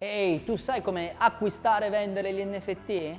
Ehi, tu sai come acquistare e vendere gli NFT?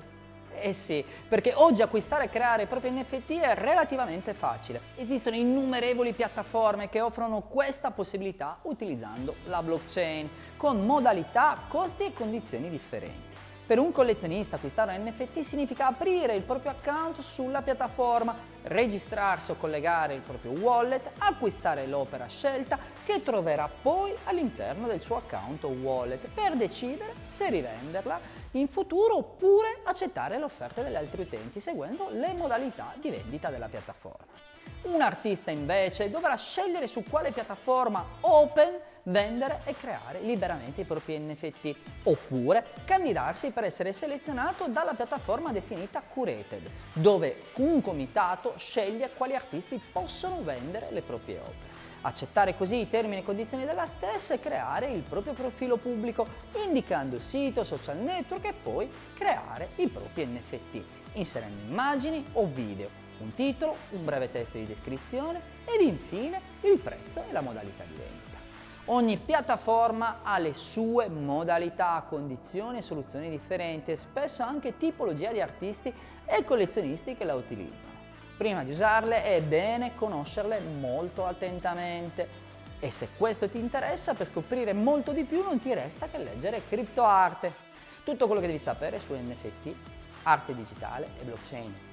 Eh sì, perché oggi acquistare e creare i propri NFT è relativamente facile. Esistono innumerevoli piattaforme che offrono questa possibilità utilizzando la blockchain, con modalità, costi e condizioni differenti. Per un collezionista acquistare un NFT significa aprire il proprio account sulla piattaforma, registrarsi o collegare il proprio wallet, acquistare l'opera scelta che troverà poi all'interno del suo account o wallet per decidere se rivenderla in futuro oppure accettare le offerte degli altri utenti seguendo le modalità di vendita della piattaforma. Un artista invece dovrà scegliere su quale piattaforma open vendere e creare liberamente i propri NFT, oppure candidarsi per essere selezionato dalla piattaforma definita Curated, dove un comitato sceglie quali artisti possono vendere le proprie opere. Accettare così i termini e condizioni della stessa e creare il proprio profilo pubblico indicando sito, social network e poi creare i propri NFT, inserendo immagini o video un titolo, un breve testo di descrizione ed infine il prezzo e la modalità di vendita. Ogni piattaforma ha le sue modalità, condizioni e soluzioni differenti e spesso anche tipologia di artisti e collezionisti che la utilizzano. Prima di usarle è bene conoscerle molto attentamente e se questo ti interessa per scoprire molto di più non ti resta che leggere CryptoArte. Tutto quello che devi sapere su NFT, arte digitale e blockchain.